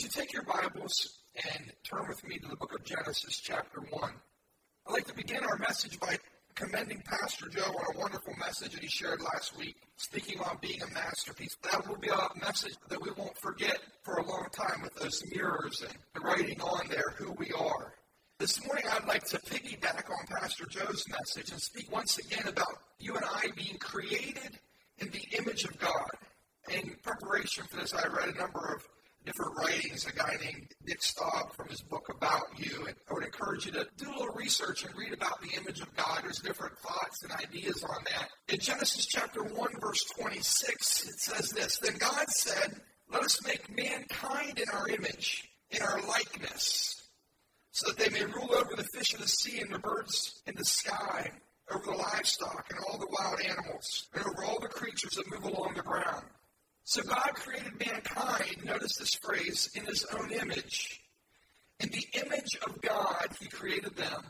Would you take your Bibles and turn with me to the book of Genesis, chapter 1? I'd like to begin our message by commending Pastor Joe on a wonderful message that he shared last week, speaking on being a masterpiece. That will be a message that we won't forget for a long time with those mirrors and the writing on there who we are. This morning, I'd like to piggyback on Pastor Joe's message and speak once again about you and I being created in the image of God. In preparation for this, I read a number of different writings, a guy named Dick Staub from his book About You. And I would encourage you to do a little research and read about the image of God. There's different thoughts and ideas on that. In Genesis chapter 1, verse 26, it says this Then God said, Let us make mankind in our image, in our likeness, so that they may rule over the fish of the sea and the birds in the sky, over the livestock and all the wild animals, and over all the creatures that move along the ground. So God created mankind, notice this phrase, in his own image. In the image of God, he created them.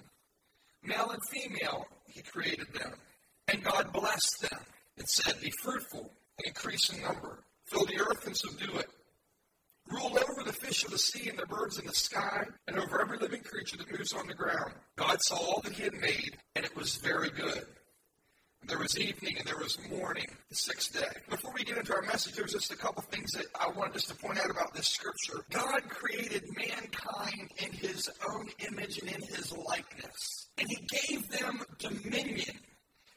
Male and female, he created them. And God blessed them and said, Be fruitful and increase in number. Fill the earth and subdue it. Rule over the fish of the sea and the birds in the sky, and over every living creature that moves on the ground. God saw all that he had made, and it was very good. There was evening and there was morning, the sixth day. Before we get into our message, there's just a couple things that I wanted us to point out about this scripture. God created mankind in his own image and in his likeness, and he gave them dominion.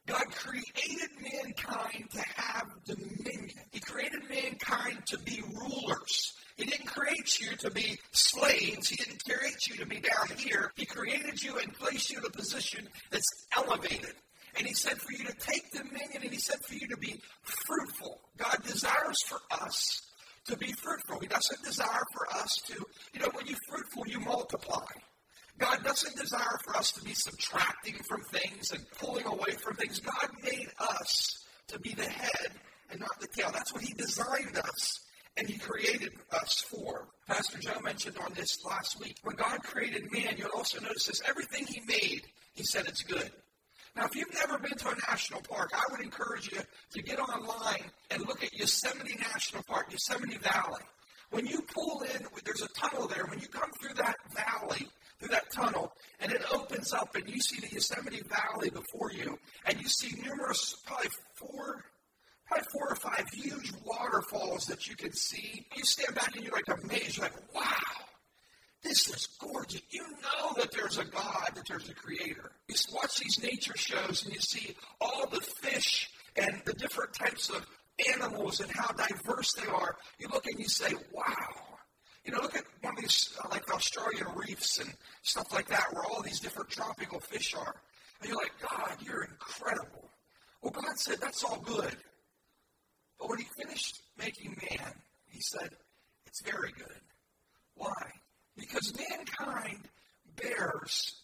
God created mankind to have dominion. He created mankind to be rulers. He didn't create you to be slaves. He didn't create you to be down here. He created you and placed you in a position that's elevated. And he said for you to take dominion and he said for you to be fruitful. God desires for us to be fruitful. He doesn't desire for us to, you know, when you're fruitful, you multiply. God doesn't desire for us to be subtracting from things and pulling away from things. God made us to be the head and not the tail. That's what He designed us and He created us for. Pastor Joe mentioned on this last week. When God created man, you'll also notice this everything He made, He said it's good. Now, if you've never been to a national park, I would encourage you to get online and look at Yosemite National Park, Yosemite Valley. When you pull in, there's a tunnel there. When you come through that valley, through that tunnel, and it opens up, and you see the Yosemite Valley before you, and you see numerous, probably four, probably four or five huge waterfalls that you can see. You stand back and you're like amazed, you're like, wow, this is gorgeous. You know that there's a God, that there's a creator. You watch these nature shows and you see all the fish and the different types of animals and how diverse they are. You look and you say, wow. You know, look at one of these, uh, like Australian reefs and stuff like that, where all these different tropical fish are. And you're like, God, you're incredible. Well, God said, that's all good. But when He finished making man, He said, it's very good. Why? Because mankind bears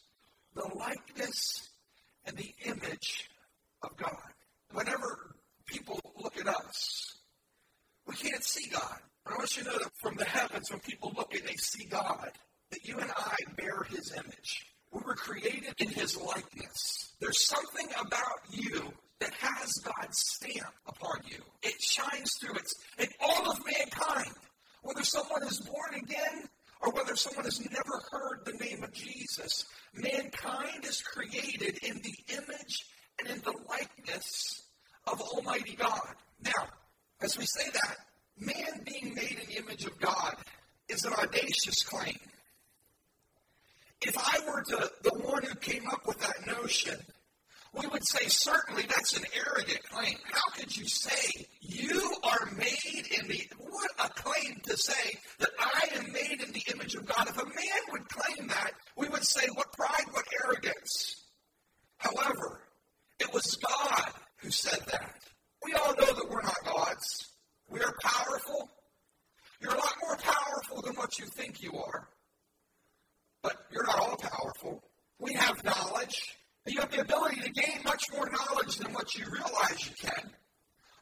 the likeness and the image of God. Whenever people look at us, we can't see God. I want you to know that from the heavens, when people look and they see God, that you and I bear His image. We were created in His likeness. There's something about you that has God's stamp upon you. It shines through. It's in all of mankind. Whether someone is born again or whether someone has never heard the name of Jesus, mankind is created in the image and in the likeness of Almighty God. Now, as we say that, man being made in the image of God is an audacious claim. If I were to, the one who came up with that notion, we would say certainly that's an arrogant claim. How could you say you are made in the what a claim to say that I am made in the image of God. If a man would claim that, we would say what pride, what arrogance. However, it was God who said that. We all know that we're not gods. We are powerful. You're a lot more powerful than what you think you are. But you're not all powerful. We have knowledge. You have the ability to gain much more knowledge than what you realize you can.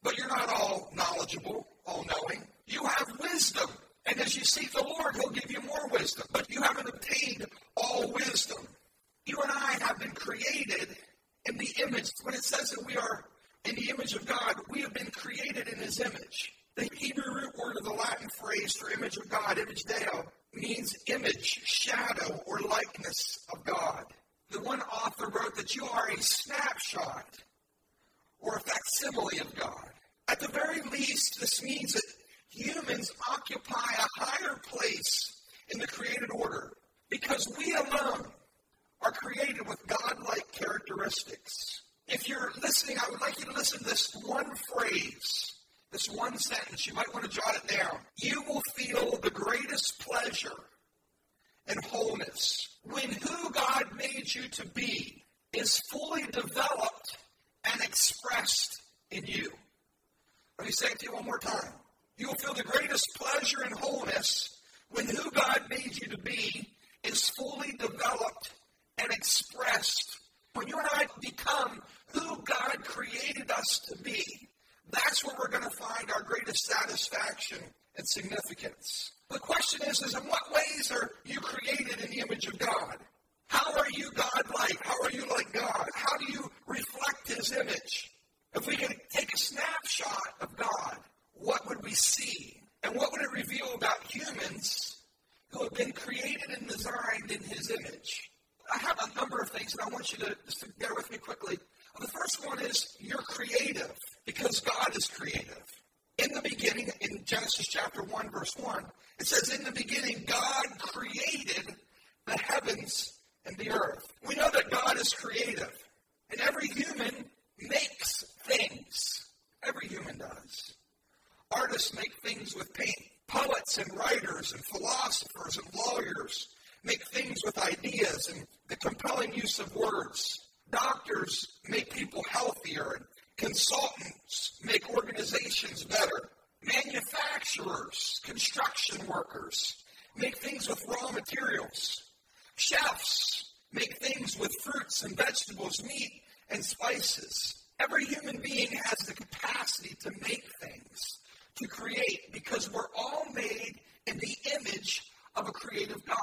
But you're not all knowledgeable, all knowing. You have wisdom. And as you seek the Lord, He'll give you more wisdom. But you haven't obtained all wisdom. You and I have been created in the image. When it says that we are in the image of God, we have been created in His image. The Hebrew root word of the Latin phrase for image of God, imago Dei, means image, shadow, or likeness of God. The one author wrote that you are a snapshot or a facsimile of God. At the very least, this means that humans occupy a higher place in the created order because we alone are created with God-like characteristics. If you're listening, I would like you to listen to this one phrase, this one sentence. You might want to jot it down. You will feel the greatest pleasure and wholeness when who God made you to be is fully developed and expressed in you. Let me say it to you one more time. You will feel the greatest pleasure and wholeness when who God made you to be is fully developed and expressed. When you and I become who God created us to be, that's where we're going to find our greatest satisfaction and significance. The question is, is in what ways are you created in the image of God? How are you God-like? How are you like God? How do you reflect His image? If we could take a snapshot of God, what would we see? And what would it reveal about humans who have been created and designed in His image? I have a number of things, and I want you to just bear with me quickly. The first one is you're creative because God is creative. In the beginning, in Genesis chapter 1, verse 1, it says, In the beginning, God created the heavens and the earth. We know that God is creative, and every human makes things. Every human does. Artists make things with paint. Poets and writers and philosophers and lawyers make things with ideas and the compelling use of words. Doctors make people healthier and consultants make organizations better. Manufacturers, construction workers make things with raw materials. Chefs make things with fruits and vegetables, meat and spices. Every human being has the capacity to make things, to create, because we're all made in the image of a creative God.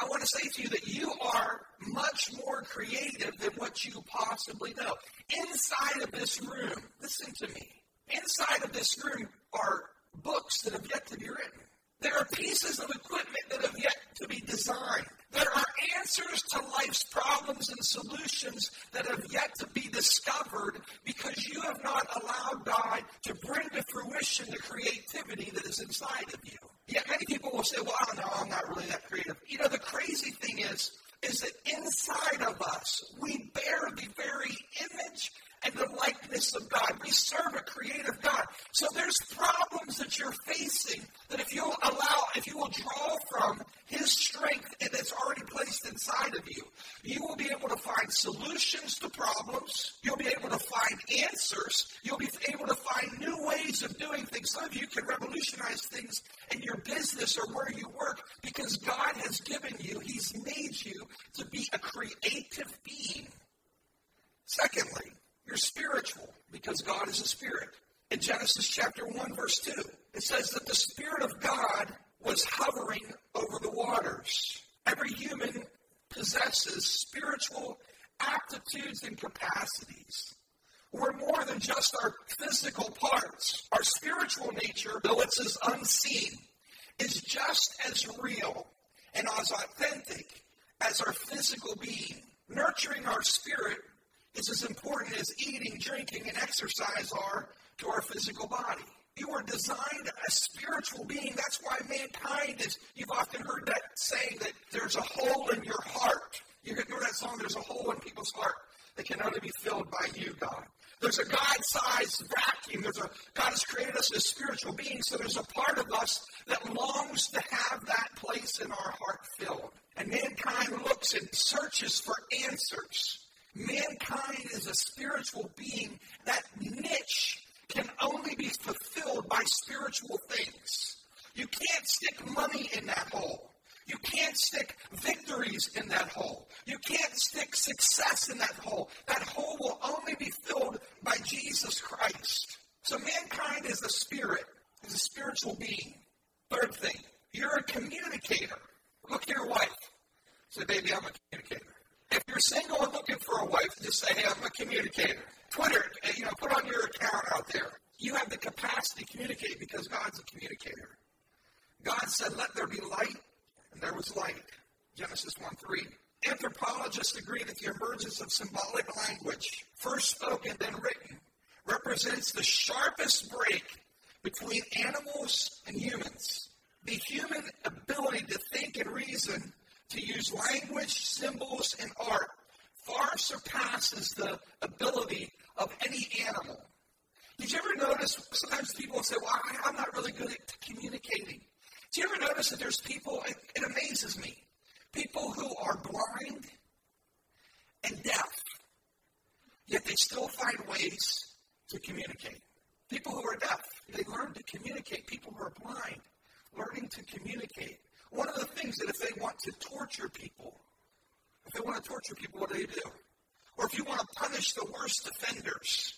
I want to say to you that you are much more creative than what you possibly know. Inside of this room, listen to me. Inside of this room are books that have yet to be written. There are pieces of equipment that have yet to be designed. There are answers to life's problems and solutions that have yet to be discovered because you have not allowed God to bring to fruition the creativity that is inside of you. Yet many people will say, well, I don't know, I'm not really that creative. You know, the crazy thing is, is that inside of us, we bear the very image and the likeness of God. We serve a creative God. So there's problems that you're facing that if you'll allow, if you will draw from His strength that's already placed inside of you, you will be able to find solutions to problems. You'll be able to find answers. Business or where you work because God has given you, He's made you to be a creative being. Secondly, you're spiritual because God is a spirit. In Genesis chapter 1, verse 2, it says that the Spirit of God was hovering over the waters. Every human possesses spiritual aptitudes and capacities. We're more than just our physical parts. Our spiritual nature, though it's as unseen, is just as real and as authentic as our physical being. Nurturing our spirit is as important as eating, drinking, and exercise are to our physical body. You were designed a spiritual being. That's why mankind is, you've often heard that saying that there's a hole in your heart. You remember that song, There's a Hole in People's Heart that can only be filled by you, God. There's a God-sized vacuum. There's a God has created us as spiritual beings, so there's a part of us that longs to have that place in our heart filled. And mankind looks and searches for answers. Mankind is a spiritual being. That niche can only be fulfilled by spiritual things. You can't stick money in that hole. You can't stick victories in that hole. You can't stick success in that hole. That hole will only be filled by Jesus Christ. So mankind is a spirit, is a spiritual being. Third thing, you're a communicator. Look at your wife. Say, baby, I'm a communicator. If you're single and looking for a wife, just say, hey, I'm a communicator. Twitter, you know, put on your account out there. You have the capacity to communicate because God's a communicator. God said, Let there be light, and there was light. Genesis 1 3. Anthropologists agree that the emergence of symbolic language, first spoken then written, represents the sharpest break between animals and humans. The human ability to think and reason, to use language, symbols, and art far surpasses the ability of any animal. Did you ever notice sometimes people say, Well, I, am not really good at communicating? Do you ever notice that there's people, it, it amazes me, people who are blind and deaf, yet they still find ways to communicate. People who are deaf, they learn to communicate. People who are blind, learning to communicate. One of the things that if they want to torture people, if they want to torture people, what do they do? Or if you want to punish the worst offenders,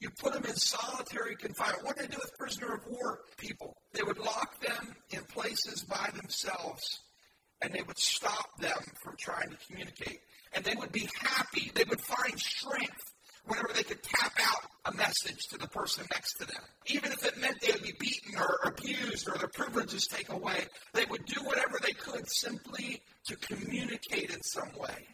you put them in solitary confinement. What do they do with prisoner of war people? They would lock them in places by themselves and they would stop them from trying to communicate. And they would be happy. They would find strength whenever they could tap out a message to the person next to them. Even if it meant they would be beaten or abused or their privileges taken away, they would do whatever they could simply to communicate in some way.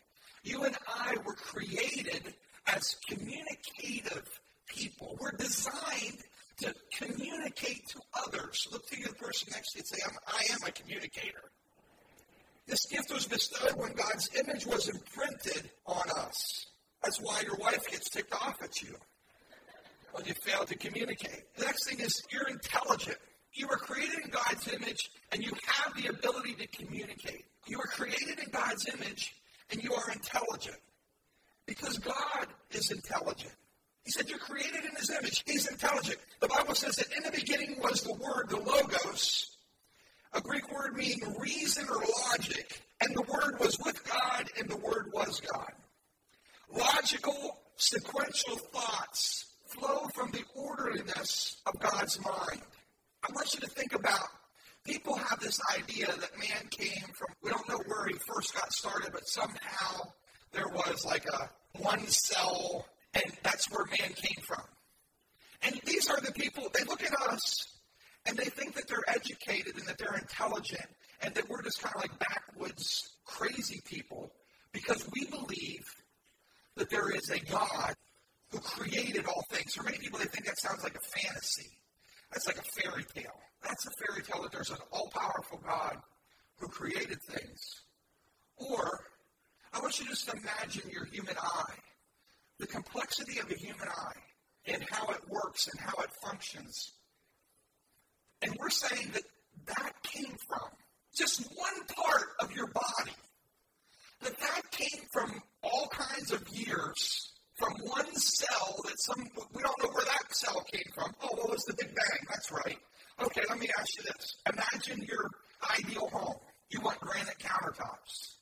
You and I were created as communicative people. We're designed to communicate to others. Look to the person next to you and say, I'm, I am a communicator. This gift was bestowed when God's image was imprinted on us. That's why your wife gets ticked off at you when you fail to communicate. The next thing is you're intelligent. You were created in God's image and you have the ability to communicate. You were created in God's image and you are intelligent because God is intelligent. He said, You're created in His image. He's intelligent. The Bible says that in the beginning was the Word, the Logos, a Greek word meaning reason or logic. And the Word was with God, and the Word was God. Logical, sequential thoughts flow from the orderliness of God's mind. I want you to think about people have this idea that man came from, we don't know where he first got started, but somehow there was like a one cell, and that's where man came from. And these are the people, they look at us and they think that they're educated and that they're intelligent and that we're just kind of like backwoods, crazy people because we believe that there is a God who created all things. For many people, they think that sounds like a fantasy. That's like a fairy tale. That's a fairy tale that there's an all powerful God who created things. Or, I want you to just imagine your human eye, the complexity of a human eye, and how it works and how it functions. And we're saying that that came from just one part of your body that that came from all kinds of years, from one cell that some, we don't know where that cell came from. Oh, well, was the Big Bang. That's right. Okay, let me ask you this. Imagine your ideal home. You want granite countertops.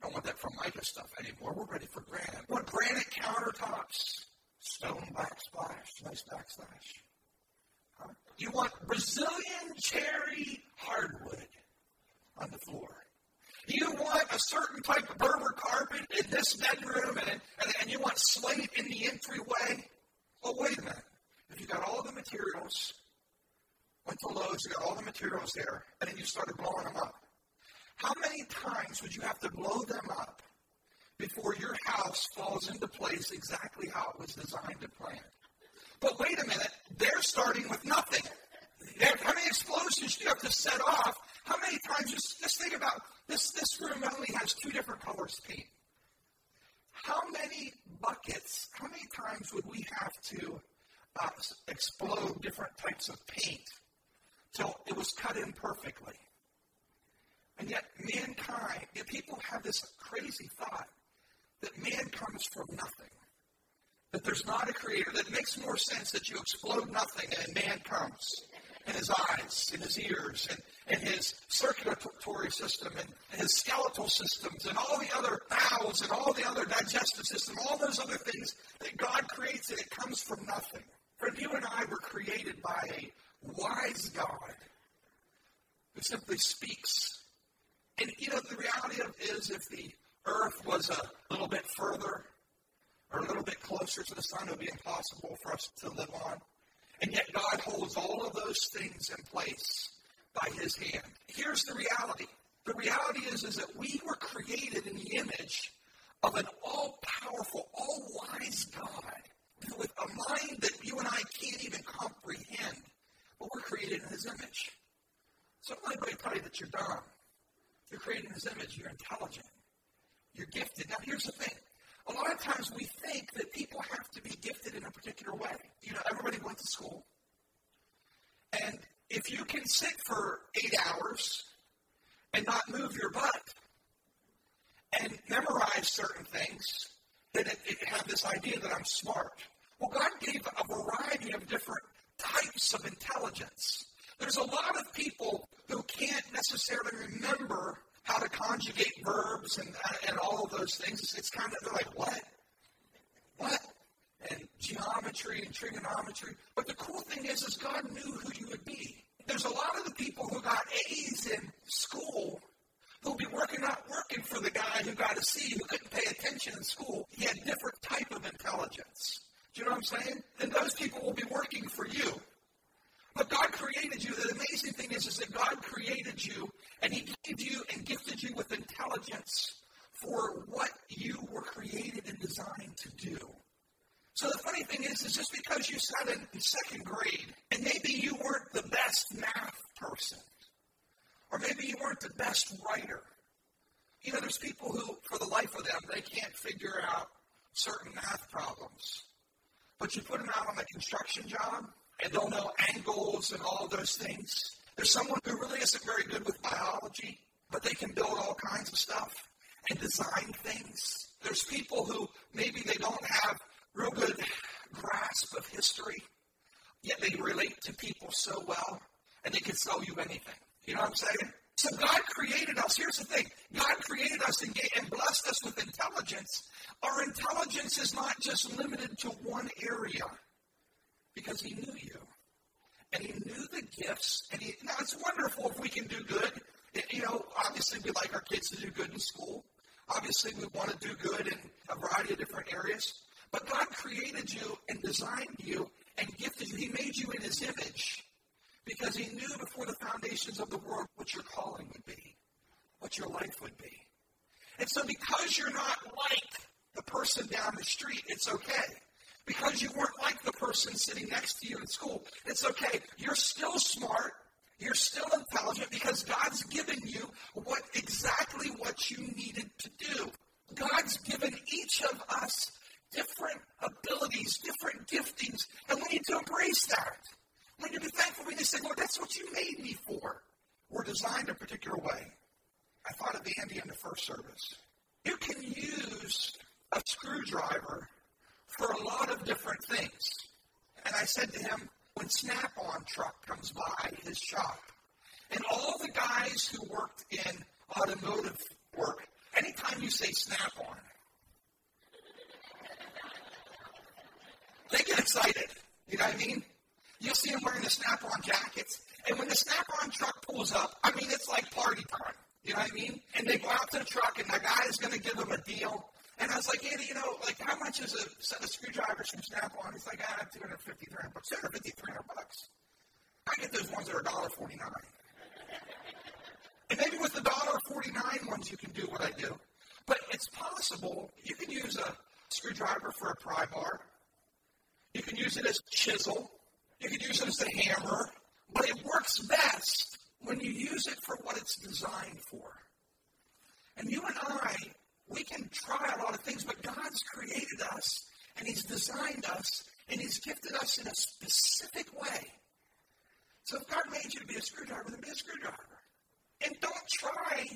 Don't want that Formica stuff anymore. We're ready for granite. Want granite countertops, stone backsplash, nice backsplash. Huh? You want Brazilian cherry hardwood on the floor. You want a certain type of Berber carpet in this bedroom, and, and, and you want slate in the entryway. Well, wait a minute. If you got all the materials, went to Lowe's, you got all the materials there, and then you started blowing them up. How many times would you have to blow them up before your house falls into place exactly how it was designed to plan? But wait a minute, they're starting with nothing. How many explosions do you have to set off? How many times, just, just think about this, this room only has two different colors of paint. How many buckets, how many times would we have to uh, explode different types of paint till it was cut in perfectly? And yet, mankind, people have this crazy thought that man comes from nothing. That there's not a creator, that makes more sense that you explode nothing and man comes in his eyes, in his ears, and, and his circulatory system, and, and his skeletal systems, and all the other bowels, and all the other digestive system, all those other things that God creates, and it comes from nothing. Friend, you and I were created by a wise God who simply speaks. And you know, the reality of is if the earth was a little bit further or a little bit closer to the sun, it would be impossible for us to live on. And yet God holds all of those things in place by his hand. Here's the reality. The reality is, is that we were created in the image of an all-powerful, all-wise God with a mind that you and I can't even comprehend. But we're created in his image. So anybody tell you that you're dumb. You're created in his image. You're intelligent. You're gifted. Now, here's the thing. A lot of times we think that people have to be gifted in a particular way. You know, everybody went to school. And if you can sit for eight hours and not move your butt and memorize certain things, then it, it have this idea that I'm smart. Well, God gave a variety of different types of intelligence. There's a lot of people who can't necessarily remember how to conjugate verbs and, and all of those things. It's, it's kind of they're like, what? What? And geometry and trigonometry. But the cool thing is, is God knew who you would be. There's a lot of the people who got A's in school who'll be working out working for the guy who got a C who couldn't pay attention in school. He had different type of intelligence. Do you know what I'm saying? And those people will be working for you. But God created you. The amazing thing is, is that God created you and He gave you and gifted you with intelligence for what you were created and designed to do. So the funny thing is, is just because you sat in second grade and maybe you weren't the best math person, or maybe you weren't the best writer. You know, there's people who, for the life of them, they can't figure out certain math problems. But you put them out on a construction job, and they'll know angles and all those things. There's someone who really isn't very good with biology, but they can build all kinds of stuff and design things. There's people who maybe they don't have real good grasp of history, yet they relate to people so well, and they can sell you anything. You know what I'm saying? So God created us. Here's the thing God created us and, and blessed us with intelligence. Our intelligence is not just limited to one area because he knew you. And he knew the gifts. And he, now it's wonderful if we can do good. You know, obviously we like our kids to do good in school. Obviously we want to do good in a variety of different areas. But God created you and designed you and gifted you. He made you in his image because he knew before the foundations of the world what your calling would be, what your life would be. And so because you're not like the person down the street, it's okay because you weren't like the person sitting next to you in school. It's okay. You're still smart. You're still intelligent because God's given you what exactly what you needed to do. God's given each of us different abilities, different giftings, and we need to embrace that. We need to be thankful. We need to say, Lord, that's what you made me for. We're designed a particular way. I thought of Andy in the first service. You can use a screwdriver for a lot of different things. And I said to him, when Snap on truck comes by his shop, and all the guys who worked in automotive work, anytime you say Snap on, they get excited. You know what I mean? You'll see them wearing the Snap on jackets. And when the Snap on truck pulls up, I mean, it's like party time. You know what I mean? And they go out to the truck, and the guy is going to give them a deal. And I was like, Andy, you know, like how much is a set of screwdrivers from Snap-on? He's like, ah, 250, 300 bucks. 250, 300 bucks. I get those ones that are $1.49. And maybe with the $1.49 ones you can do what I do. But it's possible you can use a screwdriver for a pry bar. You can use it as a chisel. You can use it as a hammer. But it works best when you use it for what it's designed for. And you and I we can try a lot of things, but God's created us and He's designed us and He's gifted us in a specific way. So if God made you to be a screwdriver, then be a screwdriver. And don't try,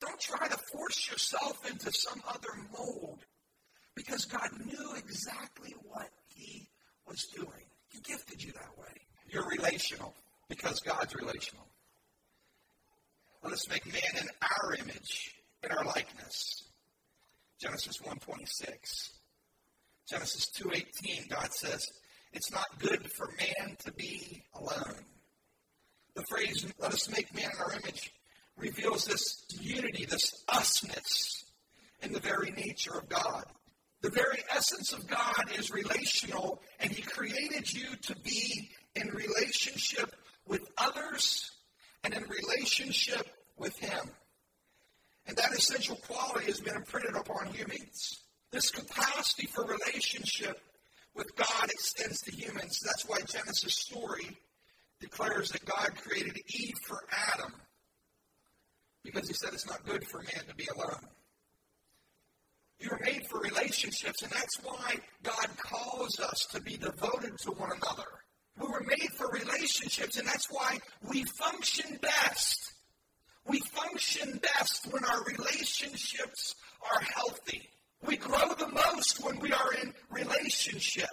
don't try to force yourself into some other mold because God knew exactly what He was doing. He gifted you that way. You're relational because God's relational. Let us make man in our image, in our likeness. Genesis 1.26. Genesis 2.18, God says, it's not good for man to be alone. The phrase, let us make man in our image, reveals this unity, this usness in the very nature of God. The very essence of God is relational, and He created you to be in relationship with others and in relationship with Him. And that essential quality has been imprinted upon humans. This capacity for relationship with God extends to humans. That's why Genesis story declares that God created Eve for Adam because he said it's not good for man to be alone. You were made for relationships, and that's why God calls us to be devoted to one another. We were made for relationships, and that's why we function best. We function best when our relationships are healthy. We grow the most when we are in relationship.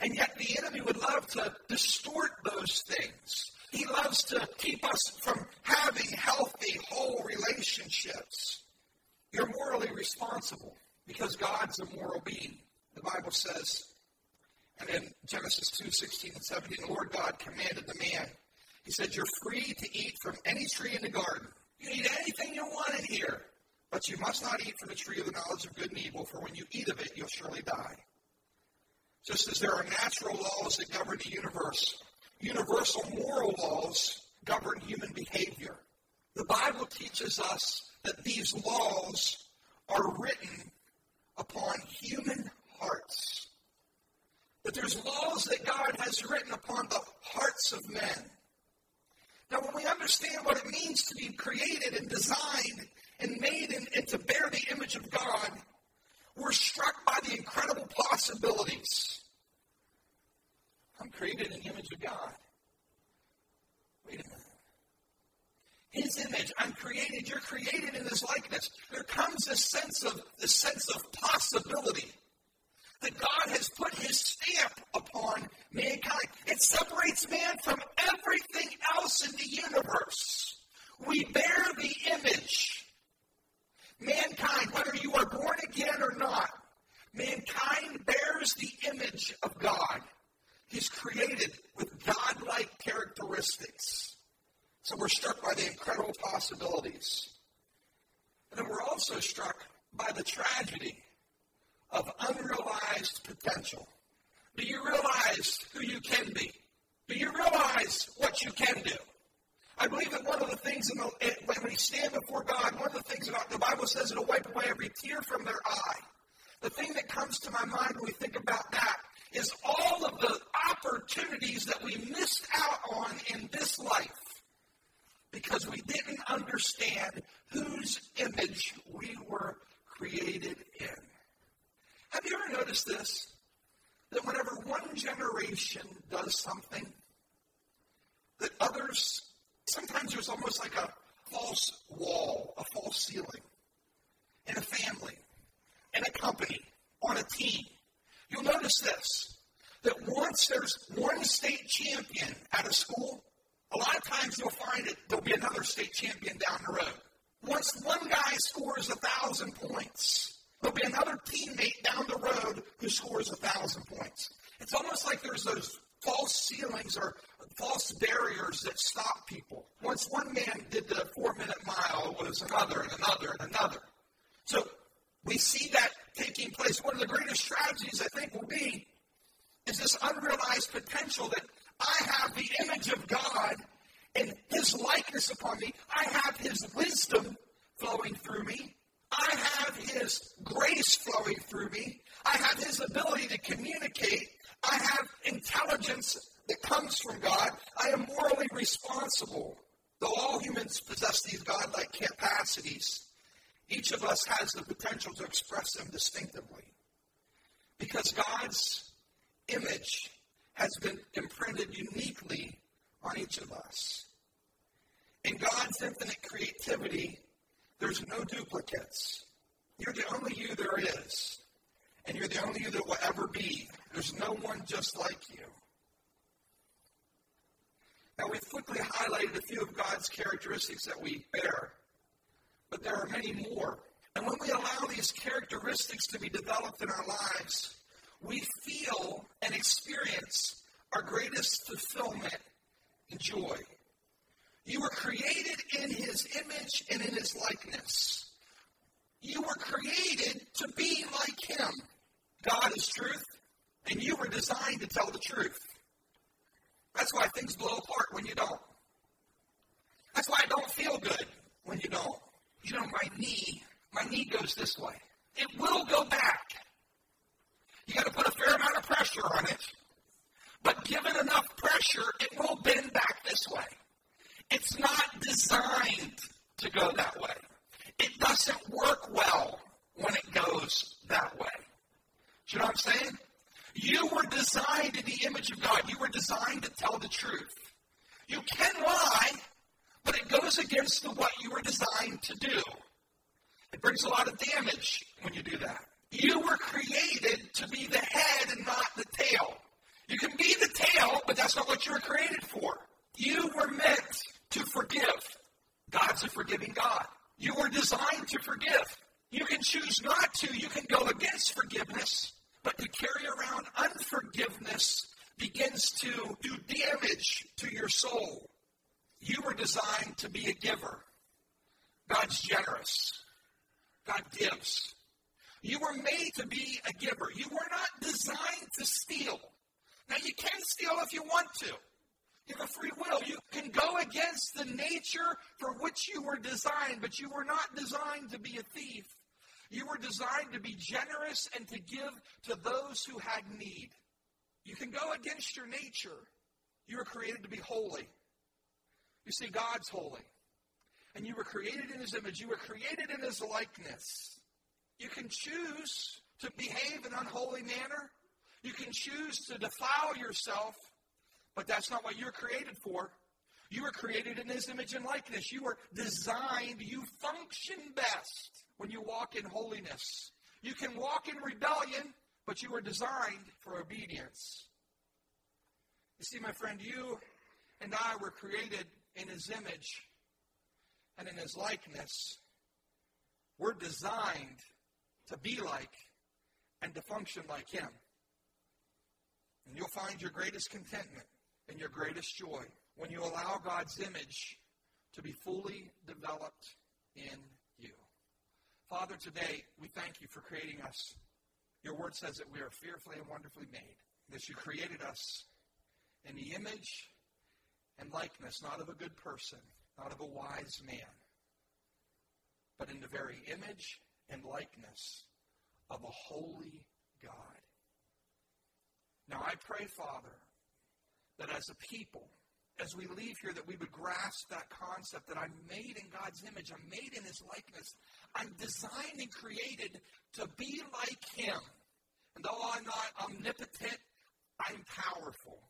And yet the enemy would love to distort those things. He loves to keep us from having healthy, whole relationships. You're morally responsible because God's a moral being. The Bible says, and in Genesis 2 16 and 17, the Lord God commanded the man, He said, You're free to eat from any tree in the garden. You can eat anything you want in here, but you must not eat from the tree of the knowledge of good and evil, for when you eat of it, you'll surely die. Just as there are natural laws that govern the universe, universal moral laws govern human behavior. The Bible teaches us that these laws are written upon human hearts. That there's laws that God has written upon the hearts of men. Now, when we understand what it means to be created and designed and made in, and to bear the image of God, we're struck by the incredible possibilities. I'm created in the image of God. Wait a minute. His image, I'm created, you're created in his likeness. There comes a sense of the sense of possibility that God has put his stamp upon mankind. It separates man from everything else in the universe. We bear the image Mankind, whether you are born again or not, mankind bears the image of God. He's created with godlike characteristics. So we're struck by the incredible possibilities. And then we're also struck by the tragedy of unrealized potential. Do you realize who you can be? Do you realize what you can do? I believe that one of the things the, when we stand before God, one of the things about the Bible says it'll wipe away every tear from their eye. The thing that comes to my mind when we think about that is all of the opportunities that we missed out on in this life because we didn't understand whose image we were created in. Have you ever noticed this? That whenever one generation does something, that others Sometimes there's almost like a false wall, a false ceiling in a family, in a company, on a team. You'll notice this that once there's one state champion at a school, a lot of times you'll find that there'll be another state champion down the road. Once one guy scores a thousand points, there'll be another teammate down the road who scores a thousand points. It's almost like there's those false ceilings or false barriers that stop people. Once one man did the four minute mile, it was another and another and another. So we see that taking place. One of the greatest strategies I think, will be is this unrealized potential that I have the image of God and His likeness upon me. I have His wisdom flowing through me. I have His grace flowing through me. I have His ability to communicate. I have intelligence that comes from God. I am morally responsible. Though all humans possess these godlike capacities, each of us has the potential to express them distinctively. Because God's image has been imprinted uniquely on each of us. In God's infinite creativity, there's no duplicates. You're the only you there is. And you're the only you that will ever be. There's no one just like you. Now, we've quickly highlighted a few of God's characteristics that we bear, but there are many more. And when we allow these characteristics to be developed in our lives, we feel and experience our greatest fulfillment and joy. You were created in His image and in His likeness. You were created to be like Him. God is truth, and you were designed to tell the truth. That's why things blow apart when you don't. That's why I don't feel good when you don't. You know, my knee, my knee goes this way. It will go back. You got to put a fair amount of pressure on it. But given enough pressure, it will bend back this way. It's not designed to go that way. It doesn't work well when it goes that way. Do you know what I'm saying? You were designed in the image of God. You were designed to tell the truth. You can lie, but it goes against the, what you were designed to do. It brings a lot of damage when you do that. You were created to be the head and not the tail. You can be the tail, but that's not what you were created for. You were meant to forgive. God's a forgiving God. You were designed to forgive. You can choose not to. You can go against forgiveness. But to carry around unforgiveness begins to do damage to your soul. You were designed to be a giver. God's generous. God gives. You were made to be a giver. You were not designed to steal. Now, you can steal if you want to. You have a free will. You can go against the nature for which you were designed, but you were not designed to be a thief. You were designed to be generous and to give to those who had need. You can go against your nature. You were created to be holy. You see, God's holy. And you were created in His image. You were created in His likeness. You can choose to behave in an unholy manner. You can choose to defile yourself, but that's not what you're created for. You were created in His image and likeness. You were designed, you function best when you walk in holiness. You can walk in rebellion, but you were designed for obedience. You see, my friend, you and I were created in His image and in His likeness. We're designed to be like and to function like Him. And you'll find your greatest contentment and your greatest joy when you allow God's image to be fully developed in you. Father, today we thank you for creating us. Your word says that we are fearfully and wonderfully made, that you created us in the image and likeness, not of a good person, not of a wise man, but in the very image and likeness of a holy God. Now I pray, Father, that as a people, as we leave here, that we would grasp that concept that I'm made in God's image, I'm made in His likeness, I'm designed and created to be like Him. And though I'm not omnipotent, I'm powerful.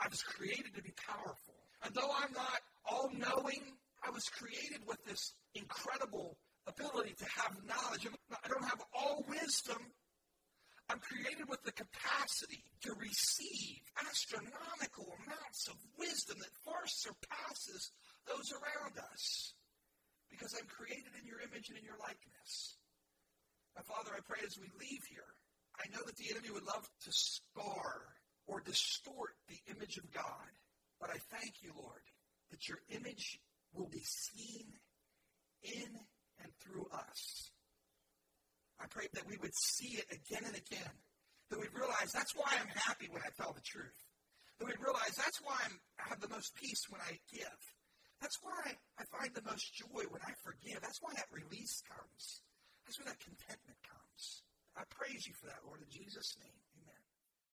I was created to be powerful. And though I'm not all knowing, I was created with this incredible ability to have knowledge. I don't have all wisdom, I'm created with the capacity to receive astronomical amounts of wisdom that far surpasses those around us because I'm created in your image and in your likeness. My Father, I pray as we leave here, I know that the enemy would love to scar or distort the image of God. But I thank you, Lord, that your image will be seen in and through us. I pray that we would see it again and again. That we'd realize that's why I'm happy when I tell the truth. That we'd realize that's why I'm, I have the most peace when I give. That's why I find the most joy when I forgive. That's why that release comes. That's where that contentment comes. I praise you for that, Lord, in Jesus' name.